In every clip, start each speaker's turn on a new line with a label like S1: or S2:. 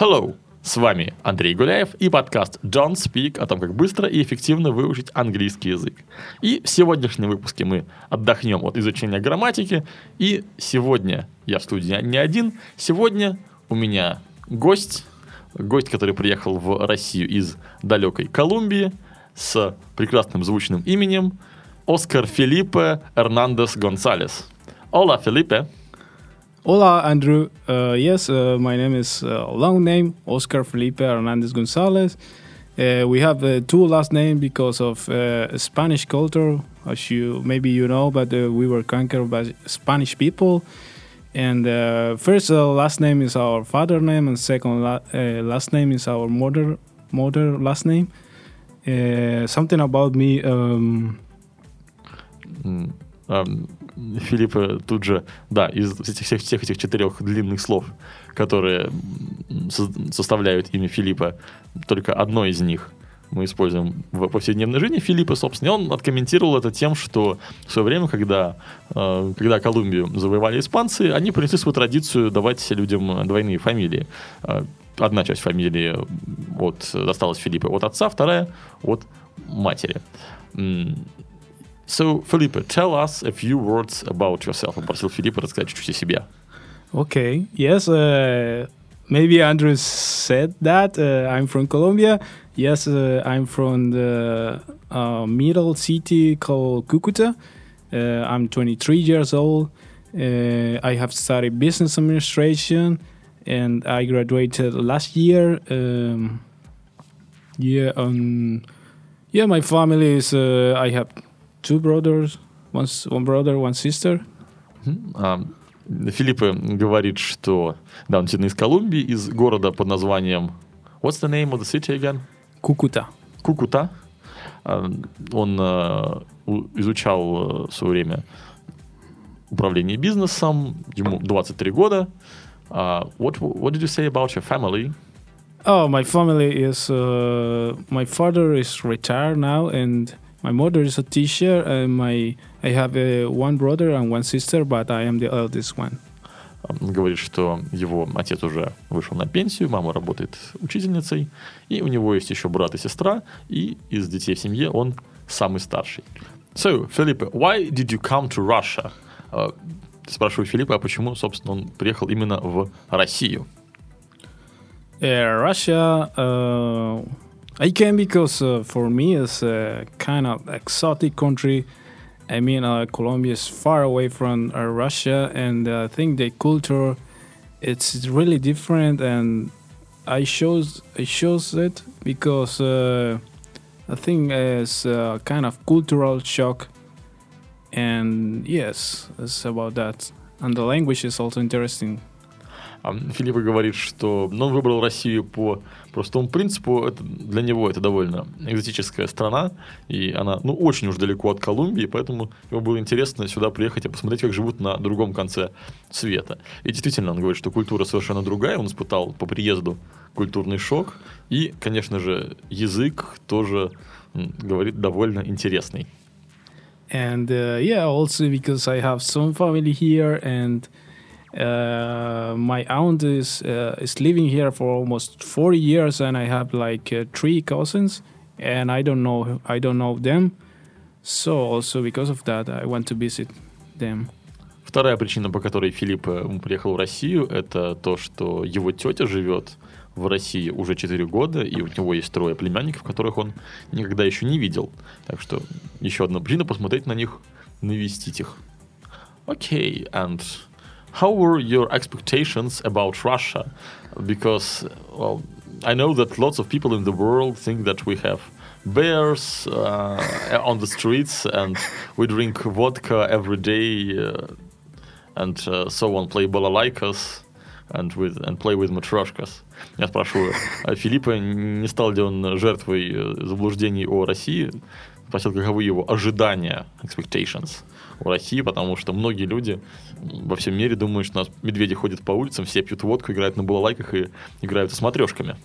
S1: Hello! С вами Андрей Гуляев и подкаст Don't Speak о том, как быстро и эффективно выучить английский язык. И в сегодняшнем выпуске мы отдохнем от изучения грамматики. И сегодня я в студии не один. Сегодня у меня гость, гость, который приехал в Россию из далекой Колумбии с прекрасным звучным именем Оскар Филиппе Эрнандес Гонсалес. Ола, Филиппе.
S2: Hola, Andrew. Uh, yes, uh, my name is uh, long name Oscar Felipe Hernandez Gonzalez. Uh, we have uh, two last names because of uh, Spanish culture, as you maybe you know, but we were conquered by Spanish people. And first last name is our father name, and second la last name is our mother mother last name. something about me. Um,
S1: mm, um Филиппа тут же, да, из этих, всех, всех этих четырех длинных слов, которые составляют имя Филиппа, только одно из них мы используем в повседневной жизни Филиппа, собственно, и он откомментировал это тем, что в свое время, когда, э, когда Колумбию завоевали испанцы, они принесли свою традицию давать людям двойные фамилии. Э, одна часть фамилии от, досталась Филиппа от отца, вторая от матери. So, Felipe, tell us a few words about yourself. Попросил Филиппа рассказать чуть-чуть о себе.
S2: Okay. Yes. Uh, maybe Andrew said that. Uh, I'm from Colombia. Yes, uh, I'm from the uh, middle city called Cucuta. Uh, I'm 23 years old. Uh, I have studied business administration, and I graduated last year. Um, yeah. Um, yeah. My family is. I have two brothers, one, one brother, one sister.
S1: Um, Филипп говорит, что да, он действительно из Колумбии, из города под названием What's the name of the city again?
S2: Кукута.
S1: Кукута. Он изучал в свое время управление бизнесом, ему 23 года. Uh, what, what did you say about your family?
S2: Oh, my family is uh, my father is retired now, and My mother is a teacher, and my I have a, one brother and one sister, but I am the eldest one.
S1: Говорит, что его отец уже вышел на пенсию, мама работает учительницей, и у него есть еще брат и сестра, и из детей в семье он самый старший. So, Felipe, why did you come to Russia? Uh, спрашиваю Филиппа, а почему, собственно, он приехал именно в Россию?
S2: Uh, Russia, uh, I can because uh, for me it's a kind of exotic country. I mean, uh, Colombia is far away from uh, Russia, and uh, I think the culture it's really different. And I shows I shows it because uh, I think it's a kind of cultural shock. And yes, it's about that. And the language is also interesting.
S1: Филиппа говорит, что ну, он выбрал Россию по простому принципу. Это, для него это довольно экзотическая страна, и она ну, очень уж далеко от Колумбии, поэтому ему было интересно сюда приехать и посмотреть, как живут на другом конце света. И действительно, он говорит, что культура совершенно другая, он испытал по приезду культурный шок, и, конечно же, язык тоже, говорит, довольно интересный.
S2: And uh, yeah, also because I have some family here and Uh, my aunt is uh, is living here for almost 40 years, and I have like uh, three cousins, and I don't know I don't know them. So also because of that, I want to visit them.
S1: Вторая причина, по которой Филипп э, приехал в Россию, это то, что его тетя живет в России уже 4 года, и у него есть трое племянников, которых он никогда еще не видел. Так что еще одна причина посмотреть на них, навестить их. Окей, okay, and how were your expectations about Russia? Because, well, I know that lots of people in the world think that we have bears uh, on the streets and we drink vodka every day uh, and uh, so on, play balalaikas. and with and play with matryoshkas. Я спрашиваю, а Филиппа не стал ли он жертвой э, заблуждений о России? Спросил, каковы его ожидания, expectations о России, потому что многие люди во всем мире думают, что у нас медведи ходят по улицам, все пьют водку, играют на балалайках и играют с матрешками.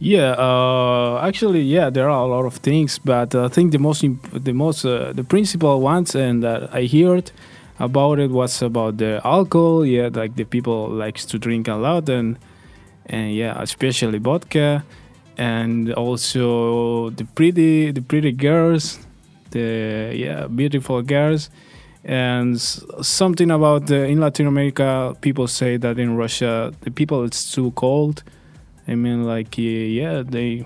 S2: Yeah, uh, actually, yeah, there are a lot of things, but I think the most, the most, uh, the principal ones, and that I heard about it was about the alcohol. Yeah, like the people likes to drink a lot, and and yeah, especially vodka, and also the pretty, the pretty girls, the yeah, beautiful girls, and s- something about the, in Latin America, people say that in Russia the people it's too cold. I mean, like, yeah, yeah, they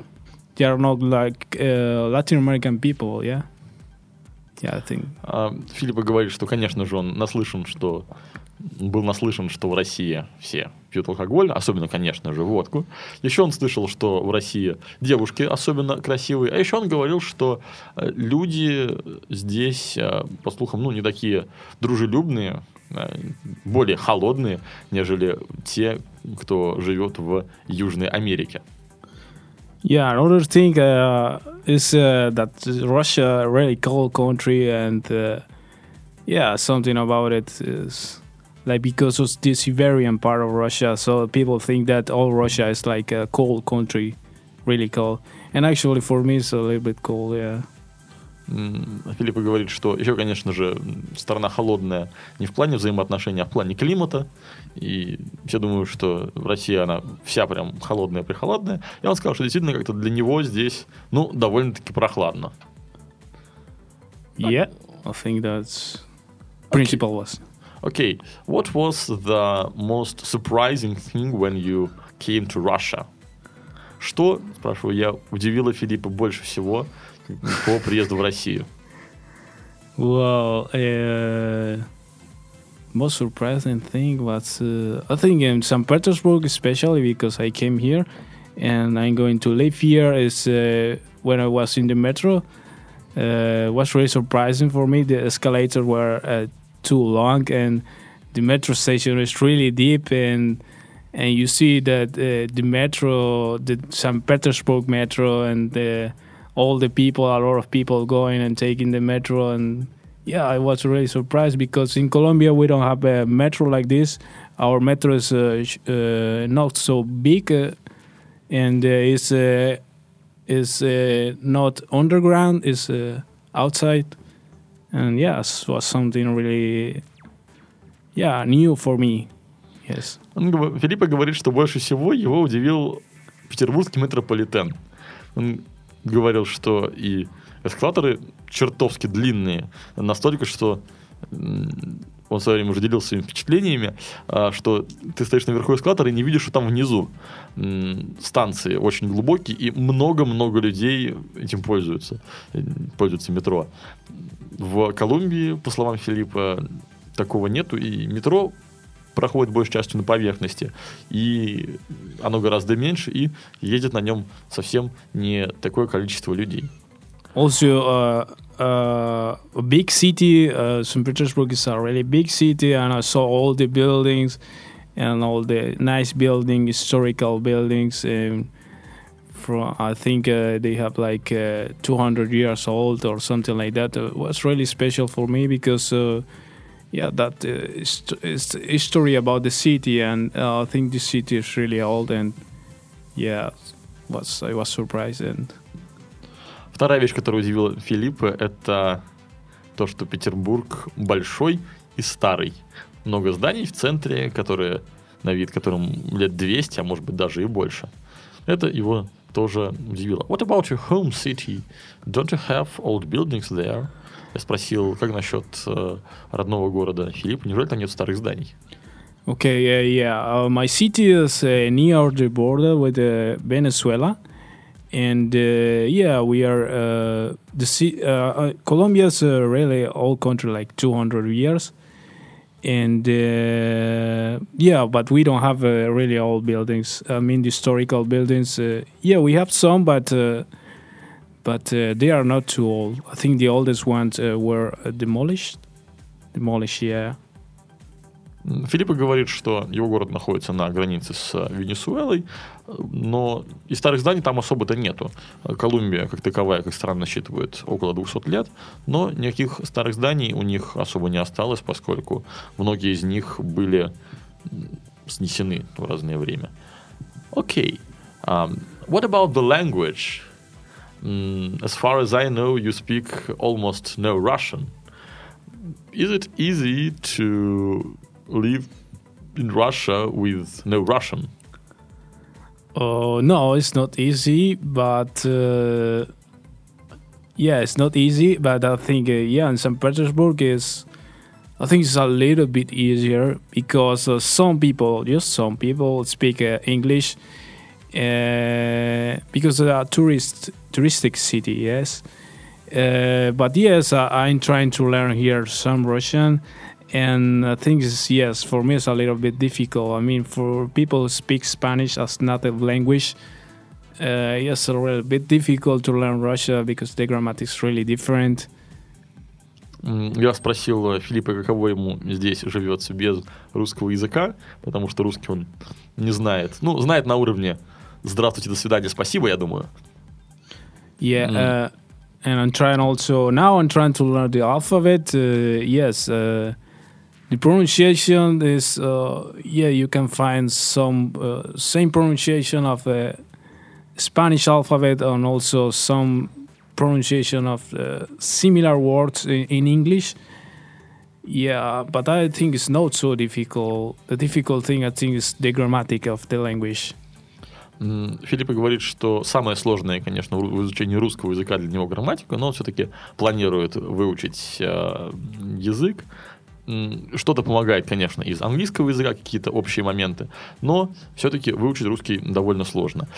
S2: they are not like uh, Latin American people, yeah. Yeah, I think.
S1: А Филиппа говорит, что, конечно же, он наслышан, что был наслышан, что в России все пьют алкоголь, особенно, конечно же, водку. Еще он слышал, что в России девушки особенно красивые. А еще он говорил, что э, люди здесь, э, по слухам, ну, не такие дружелюбные, э, более холодные, нежели те, кто живет в Южной Америке.
S2: Yeah, another thing uh, is uh, that Russia really cold country, and uh, yeah, something about it is like because of this Siberian part of Russia, so people think that all Russia is like a cold country, really cold. And actually, for me, it's a little bit cold. Yeah.
S1: М, Филиппа говорит, что еще, конечно же, страна холодная не в плане взаимоотношений, а в плане климата. И все думают, что в России она вся прям холодная, прихолодная. И он сказал, что действительно как-то для него здесь, ну, довольно-таки прохладно.
S2: Yeah, I think that's principle was.
S1: Окей, what was the most surprising thing when you came to Russia? Что, спрашиваю я, удивило Филиппа больше всего по приезду в Россию?
S2: Well, uh, most surprising thing was uh, I think in St. Petersburg, especially because I came here and I'm going to live here. Is uh, when I was in the metro, uh, was really surprising for me. The escalators were uh, too long and the metro station is really deep and and you see that uh, the metro, the St. Petersburg metro, and uh, all the people, a lot of people going and taking the metro, and yeah, I was really surprised because in Colombia we don't have a metro like this. Our metro is uh, uh, not so big, uh, and uh, is uh, uh, not underground, uh, outside, and yes, was something really yeah new for me. Yes.
S1: Он Филиппа говорит, что больше всего его удивил петербургский метрополитен. Он говорил, что и эскалаторы чертовски длинные, настолько, что он в свое время уже делился своими впечатлениями, а, что ты стоишь наверху эскалатора и не видишь, что там внизу станции очень глубокие, и много-много людей этим пользуются, э, пользуются метро. В Колумбии, по словам Филиппа, такого нету, и метро проходит большей частью на поверхности, и оно гораздо меньше, и едет на нем совсем не такое количество людей.
S2: Also, uh, uh, a big city. Uh, St. Petersburg is a really big city, and I saw all the buildings and all the nice building, historical buildings. And from I think uh, they have like uh, 200 years old or something like that. Uh, was really special for me because. Uh, yeah, that is, is history about the city, and I think the city is really old, and yeah, was I was surprised and
S1: Вторая вещь, которая удивила Филиппа, это то, что Петербург большой и старый. Много зданий в центре, которые на вид которым лет 200, а может быть даже и больше. Это его тоже удивило. What about your home city? Don't you have old buildings there? Я спросил, как насчет э, родного города Филиппа? Неужели там нет старых зданий?
S2: Okay, uh, yeah. Uh, my city is uh, near the border with uh, Venezuela, and uh, yeah, we are uh, the ci- uh, uh, Colombia is really old country, like 200 years, and uh, yeah, but we don't have uh, really old buildings. I mean, historical buildings. Uh, yeah, we have some, but uh, but uh, they are not too old. I think the oldest ones uh, were uh, demolished. Demolished, yeah.
S1: Филиппа говорит, что его город находится на границе с э, Венесуэлой, но и старых зданий там особо-то нету. Колумбия, как таковая, как страна, насчитывает около 200 лет, но никаких старых зданий у них особо не осталось, поскольку многие из них были снесены в разное время. Окей. Um, what about the language? As far as I know, you speak almost no Russian. Is it easy to live in Russia with no Russian?
S2: Oh no, it's not easy, but uh, yeah, it's not easy. But I think uh, yeah, in St. Petersburg is I think it's a little bit easier because uh, some people, just some people, speak uh, English uh, because it's a tourist touristic city. Yes, uh, but yes, I, I'm trying to learn here some Russian, and I think it's, yes, for me it's a little bit difficult. I mean, for people who speak Spanish as native language, uh, it's a little bit difficult to learn Russia because the grammar is really different.
S1: М, Я спросил э, Филиппа, каково ему здесь живется без русского языка, потому что русский он не знает. Ну, знает на уровне «здравствуйте, до свидания, спасибо», я думаю.
S2: Yeah,
S1: Mm.
S2: uh, and I'm trying also now. I'm trying to learn the alphabet. Uh, yes, uh, the pronunciation is uh, yeah. You can find some uh, same pronunciation of the Spanish alphabet and also some pronunciation of uh, similar words in, in English. Yeah, but I think it's not so difficult. The difficult thing I think is the grammatic of the language.
S1: М, Филиппа говорит, что самое сложное, конечно, в ру- в изучении русского языка для него грамматика, но он все-таки планирует выучить э, язык. Что-то помогает, конечно, из английского языка, какие-то общие моменты, но все-таки выучить русский довольно сложно.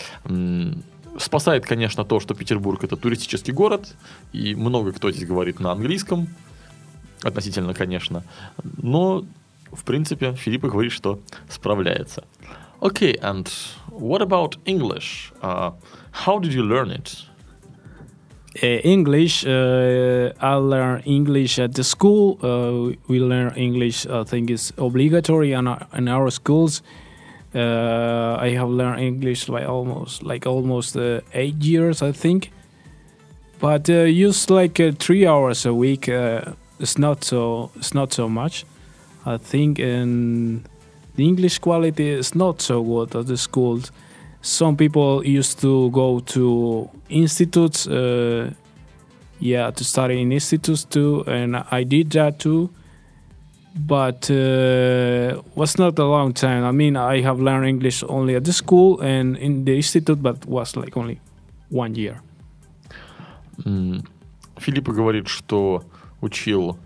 S1: Спасает, конечно, то, что Петербург это туристический город, и много кто здесь говорит на английском, относительно, конечно, но, в принципе, Филиппа говорит, что справляется. Okay, and what about English? Uh, how did you learn it?
S2: Uh, English, uh, I learn English at the school. Uh, we learn English. I think it's obligatory in our, in our schools. I have learned English like almost like almost eight years, I think. But use like three hours a week. It's not so. It's not so much. I think, and the English quality is not so good at the schools some people used to go to institutes uh, yeah to study in institutes too and i did that too but uh, was not a long time i mean i have learned english only at the school and in the institute but was like only one year
S1: М, Филиппа говорит, что учил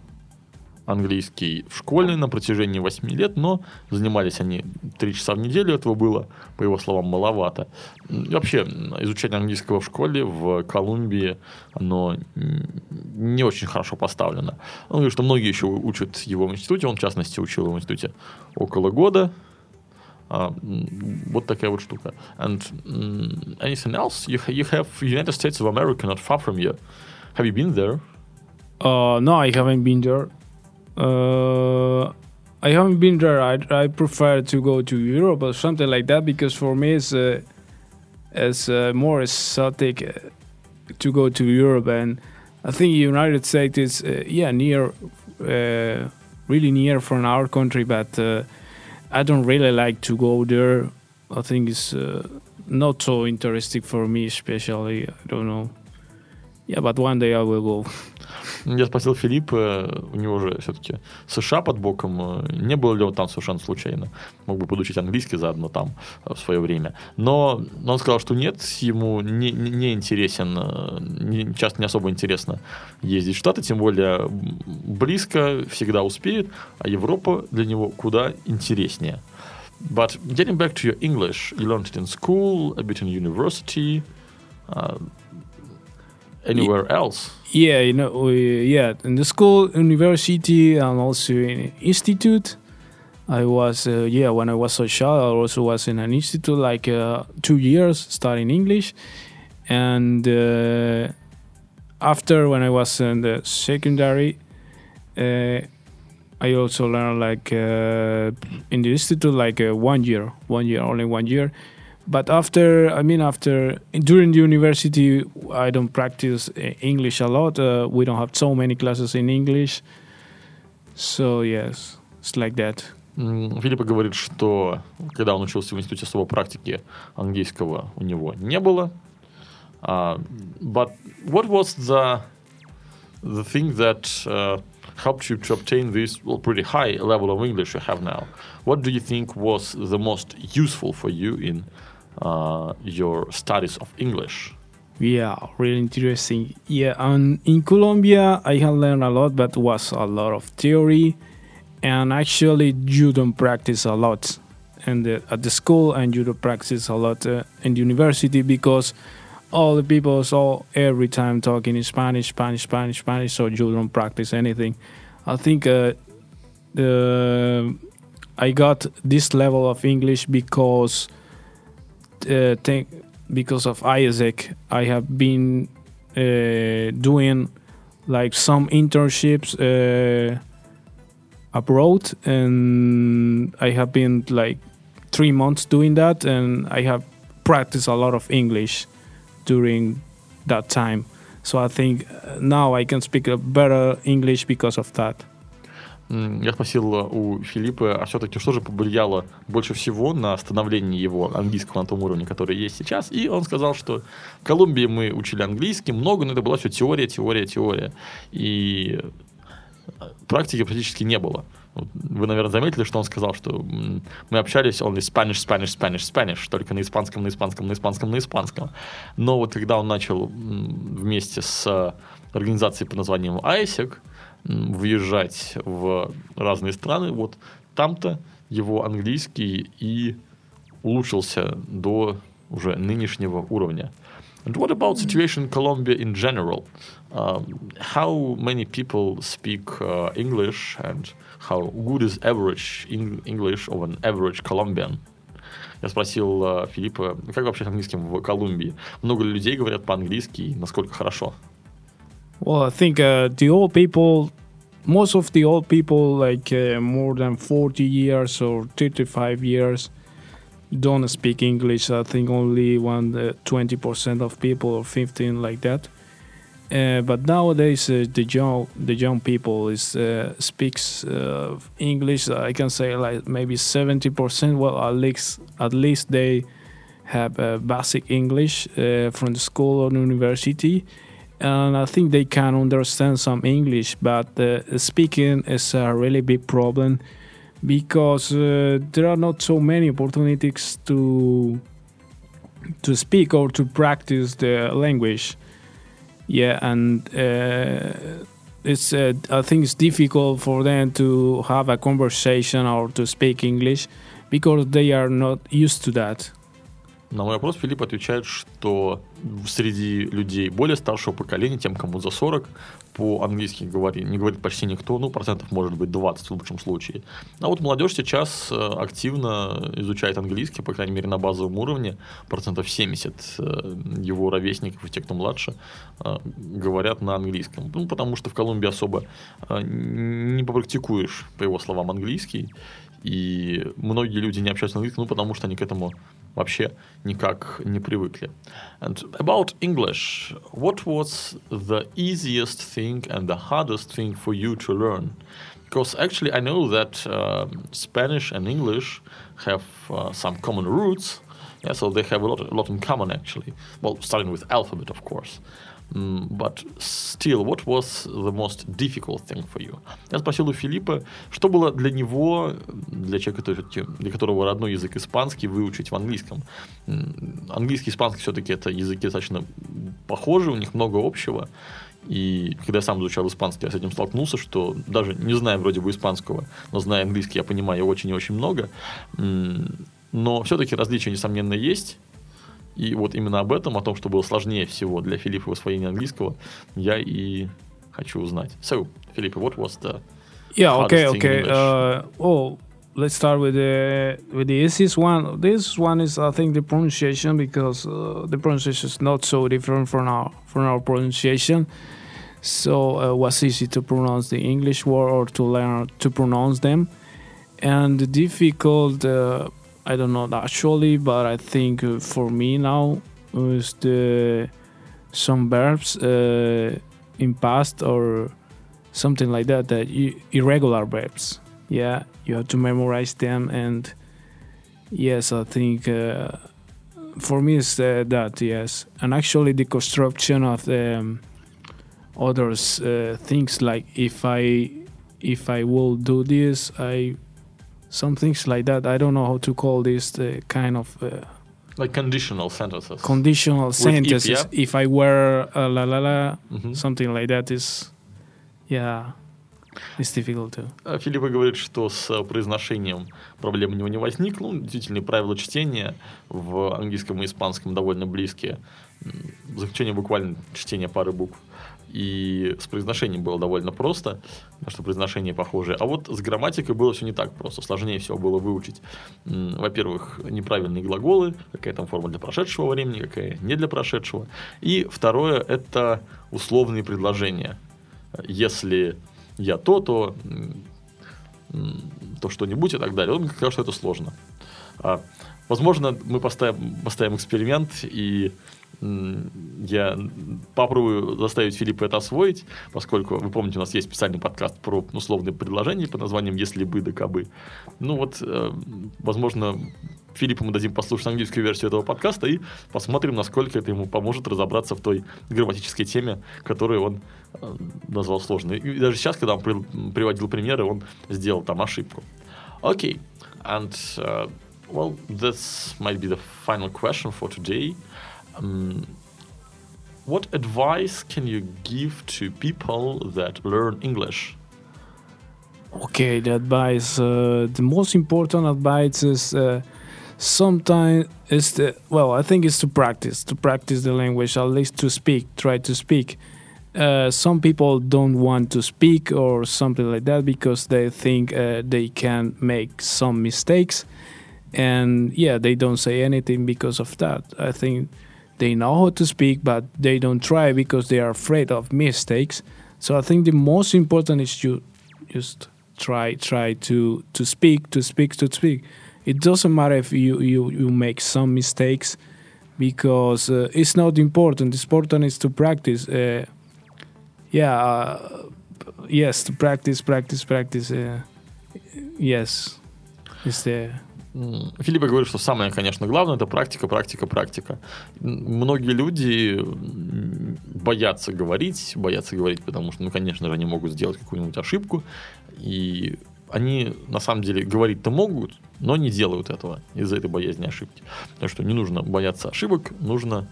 S1: английский в школе на протяжении 8 лет, но занимались они 3 часа в неделю, этого было, по его словам, маловато. И Вообще, изучение английского в школе в Колумбии, оно не очень хорошо поставлено. Он говорит, что многие еще учат его в институте, он, в частности, учил его в институте около года, м, вот такая вот штука. And anything else? You, you have United States of America not far from you. Have you been there?
S2: uh, no i haven't been there uh, i haven't been there I, I prefer to go to europe or something like that because for me it's uh, it's uh, more exotic uh, to go to Europe, and I think United States is uh, yeah near, uh, really near from our country, but I don't really like to go there. I think it's not so interesting for me, especially. I don't know. Yeah, but one day I will go.
S1: Я спросил Филиппа, у него же все-таки США под боком, э, не было ли он там совершенно случайно. Мог бы подучить английский заодно там э, в свое время. Но он сказал, что нет, ему не, не- интересен, э, не- часто не особо интересно ездить в Штаты, тем более близко, всегда успеет, а Европа для него куда интереснее. But getting back to your English, you learned it in school, a bit in university, uh, anywhere else.
S2: Yeah, you know, we, yeah, in the school, university, and also in institute. I was, uh, yeah, when I was a child, I also was in an institute like uh, two years studying English, and uh, after when I was in the secondary, uh, I also learned like uh, in the institute like uh, one year, one year, only one year But after, I mean, after during the university, I don't practice uh, English a lot. Uh, we don't have so many classes in English. So yes, it's like that.
S1: М, Филиппа говорит, что когда он учился в институте особо практики английского у него не было. А, but what was the the thing that uh, helped you to obtain this well, pretty high level of English you have now? What do you think was the most useful for you in uh, your studies of English?
S2: Yeah, really interesting. Yeah, and in Colombia, I have learned a lot, but was a lot of theory, and actually, you don't practice a lot and at the school, and you don't practice a lot uh, in university because all the people saw every time talking in Spanish, Spanish, Spanish, Spanish, so you don't practice anything. I think uh, the I got this level of English because uh, because of Isaac, I have been uh, doing like some internships uh, abroad, and I have been like three months doing that, and I have practiced a lot of English during that time. So I think now I can speak a better English because of that.
S1: Я спросил у Филиппа, а все-таки что же повлияло больше всего на становление его английского на том уровне, который есть сейчас. И он сказал, что в Колумбии мы учили английский много, но это была все теория, теория, теория. И практики практически не было. Вы, наверное, заметили, что он сказал, что мы общались only Spanish, Spanish, Spanish, Spanish, только на испанском, на испанском, на испанском, на испанском. Но вот когда он начал вместе с организацией под названием ISEC въезжать в разные страны, вот там-то его английский и улучшился до уже нынешнего уровня. And what about situation in Colombia in general? Um, how many people speak uh, English and how good is average English of an average Colombian? Я спросил э, Филиппа, как вообще с английским в Колумбии? Много ли людей говорят по-английски и насколько хорошо?
S2: Well, I think uh, the old people, most of the old people, like uh, more than 40 years or 35 years, don't speak English. I think only one uh, 20% of people or 15 like that. Uh, but nowadays, uh, the young the young people is uh, speaks English. I can say like maybe 70%. Well, at least at least they have basic English from the school or university and I think they can understand some English, but uh, speaking is a really big problem because uh, there are not so many opportunities to to speak or to practice the language. Yeah, and uh, it's uh, I think it's difficult for them to have a conversation or to speak English because they are not used to that.
S1: На мой вопрос Филипп отвечает, что среди людей более старшего поколения, тем, кому за 40, по-английски говорит, не говорит почти никто, ну, процентов может быть 20 в лучшем случае. А вот молодежь сейчас э, активно изучает английский, по крайней мере, на базовом уровне, процентов 70 э, его ровесников и те, кто младше, э, говорят на английском. Ну, потому что в Колумбии особо не попрактикуешь, по его словам, английский, и многие люди не общаются на английском, ну, потому что они к этому вообще никак не привыкли. And about English, what was the easiest thing and the hardest thing for you to learn? Because actually, I know that uh, Spanish and English have uh, some common roots. Yeah, so they have a lot, a lot in common actually. Well, starting with alphabet, of course. But still, what was the most difficult thing for you? Я спросил у Филиппа, что было для него, для человека, для которого родной язык испанский, выучить в английском. Английский и испанский все-таки это языки достаточно похожи, у них много общего. И когда я сам изучал испанский, я с этим столкнулся, что даже не зная вроде бы испанского, но зная английский, я понимаю очень и очень много. Но все-таки различия, несомненно, есть. И вот именно об этом, о том, что было сложнее всего для Филиппа в освоении английского, я и хочу узнать. So, Филипп, what was the
S2: Yeah. Okay. Okay. Uh, oh, let's start with the with the easiest one. This one is, I think, the pronunciation because uh, the pronunciation is not so different from our from our pronunciation. so uh, it was easy to pronounce the English word or to learn to pronounce them. And the difficult, uh, I don't know actually, but I think uh, for me now is the some verbs uh, in past or something like that that i- irregular verbs. Yeah, you have to memorize them, and yes, I think uh, for me it's uh, that yes, and actually the construction of the um, others uh, things like if I if I will do this, I some things like that. I don't know how to call this uh, kind of uh,
S1: like conditional sentences.
S2: Conditional
S1: With
S2: sentences.
S1: If, yeah?
S2: if I were uh, la la la,
S1: mm-hmm.
S2: something like that is, yeah. It's difficult to.
S1: Филиппа говорит, что с э, произношением проблем у него не возникло. Ну, Действительно, правила чтения в английском и испанском довольно близкие. М, За исключением буквально чтения пары букв. И с произношением было довольно просто, потому что произношение похожее. А вот с грамматикой было все не так просто. Сложнее всего было выучить, во-первых, неправильные глаголы, какая там форма для прошедшего времени, какая не для прошедшего. И второе – это условные предложения. Если я то, то, то что-нибудь и так далее. Он сказал, что это сложно. А, возможно, мы поставим, поставим эксперимент, и я попробую заставить Филиппа это освоить, поскольку, вы помните, у нас есть специальный подкаст про условные предложения под названием «Если бы, да кабы». Ну вот, э, возможно, Филиппу мы дадим послушать английскую версию этого подкаста и посмотрим, насколько это ему поможет разобраться в той грамматической теме, которую он э, назвал сложной. И даже сейчас, когда он при- приводил примеры, он сделал там ошибку. Окей. And, uh, well, this might be the final question for today. Um, what advice can you give to people that learn English?
S2: Okay, the advice, uh, the most important advice is uh, sometimes is the well, I think it's to practice, to practice the language, at least to speak, try to speak. Uh, some people don't want to speak or something like that because they think uh, they can make some mistakes, and yeah, they don't say anything because of that. I think they know how to speak, but they don't try because they are afraid of mistakes. So I think the most important is you just try try to to speak to speak to speak. It doesn't matter if you you, you make some mistakes because uh, it's not important. It's important is to practice uh, yeah uh, yes to practice practice practice uh, yes it's the
S1: М, Филиппа говорит, что самое, конечно, главное это практика, практика, практика. Многие люди боятся говорить, боятся говорить, потому что, ну, конечно же, они могут сделать какую-нибудь ошибку, и они на самом деле говорить-то могут, но не делают этого из-за этой боязни ошибки. Так что не нужно бояться ошибок, нужно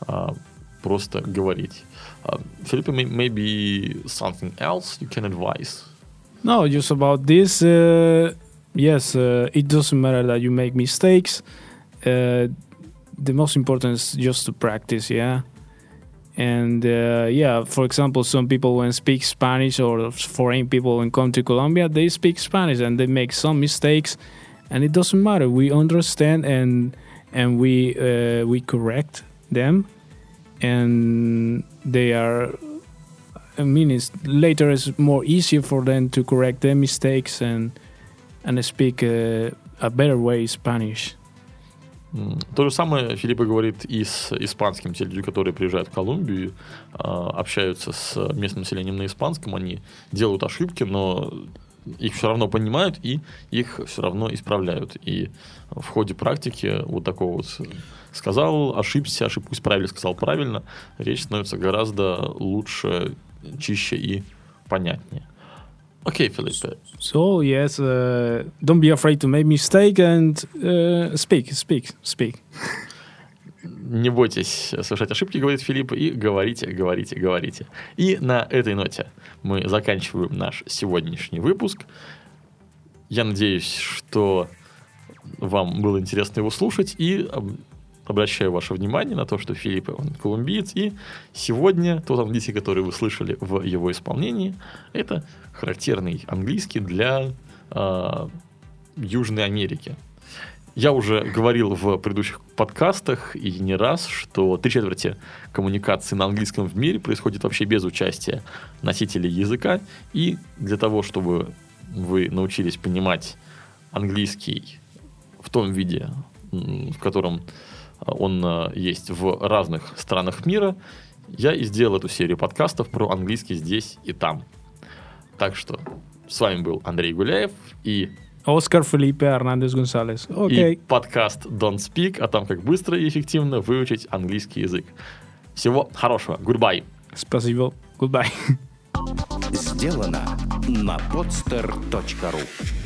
S1: а, просто говорить. А, Филиппа, may- maybe something else you can advise?
S2: No, just about this. Uh, yes, uh, it doesn't matter that you make mistakes. Uh, the most important is just to practice, yeah. And uh, yeah, for example, some people when speak Spanish or foreign people when come to Colombia, they speak Spanish and they make some mistakes, and it doesn't matter. We understand and and we uh, we correct them, and they are I mean, it's later it's more easier for them to correct their mistakes and and speak uh, a better way Spanish.
S1: То же самое Филиппа говорит и с испанским. Те люди, которые приезжают в Колумбию, а, общаются с местным населением на испанском, они делают ошибки, но их все равно понимают и их все равно исправляют. И в ходе практики вот такого вот сказал, ошибся, ошибку исправили, сказал правильно, речь становится гораздо лучше, чище и понятнее. Окей, Филиппе.
S2: So yes, uh, don't be afraid to make mistake and uh, speak, speak, speak.
S1: Не бойтесь совершать ошибки, говорит Филипп, и говорите, говорите, говорите. И на этой ноте мы заканчиваем наш сегодняшний выпуск. Я надеюсь, что вам было интересно его слушать, и обращаю ваше внимание на то, что Филипп, он колумбиец, и сегодня тот английский, который вы слышали в его исполнении, это характерный английский для а, Южной Америки. Я уже говорил в предыдущих подкастах и не раз, что три четверти коммуникации на английском в мире происходит вообще без участия носителей языка. И для того, чтобы вы научились понимать английский в том виде, в котором он э, есть в разных странах мира, я и сделал эту серию подкастов про английский здесь и там. Так что с вами был Андрей Гуляев и
S2: Оскар Филиппе Арнандес Гонсалес. Окей.
S1: И подкаст Don't Speak о том, как быстро и эффективно выучить английский язык. Всего хорошего. Goodbye.
S2: Спасибо. Goodbye.
S3: Сделано на podster.ru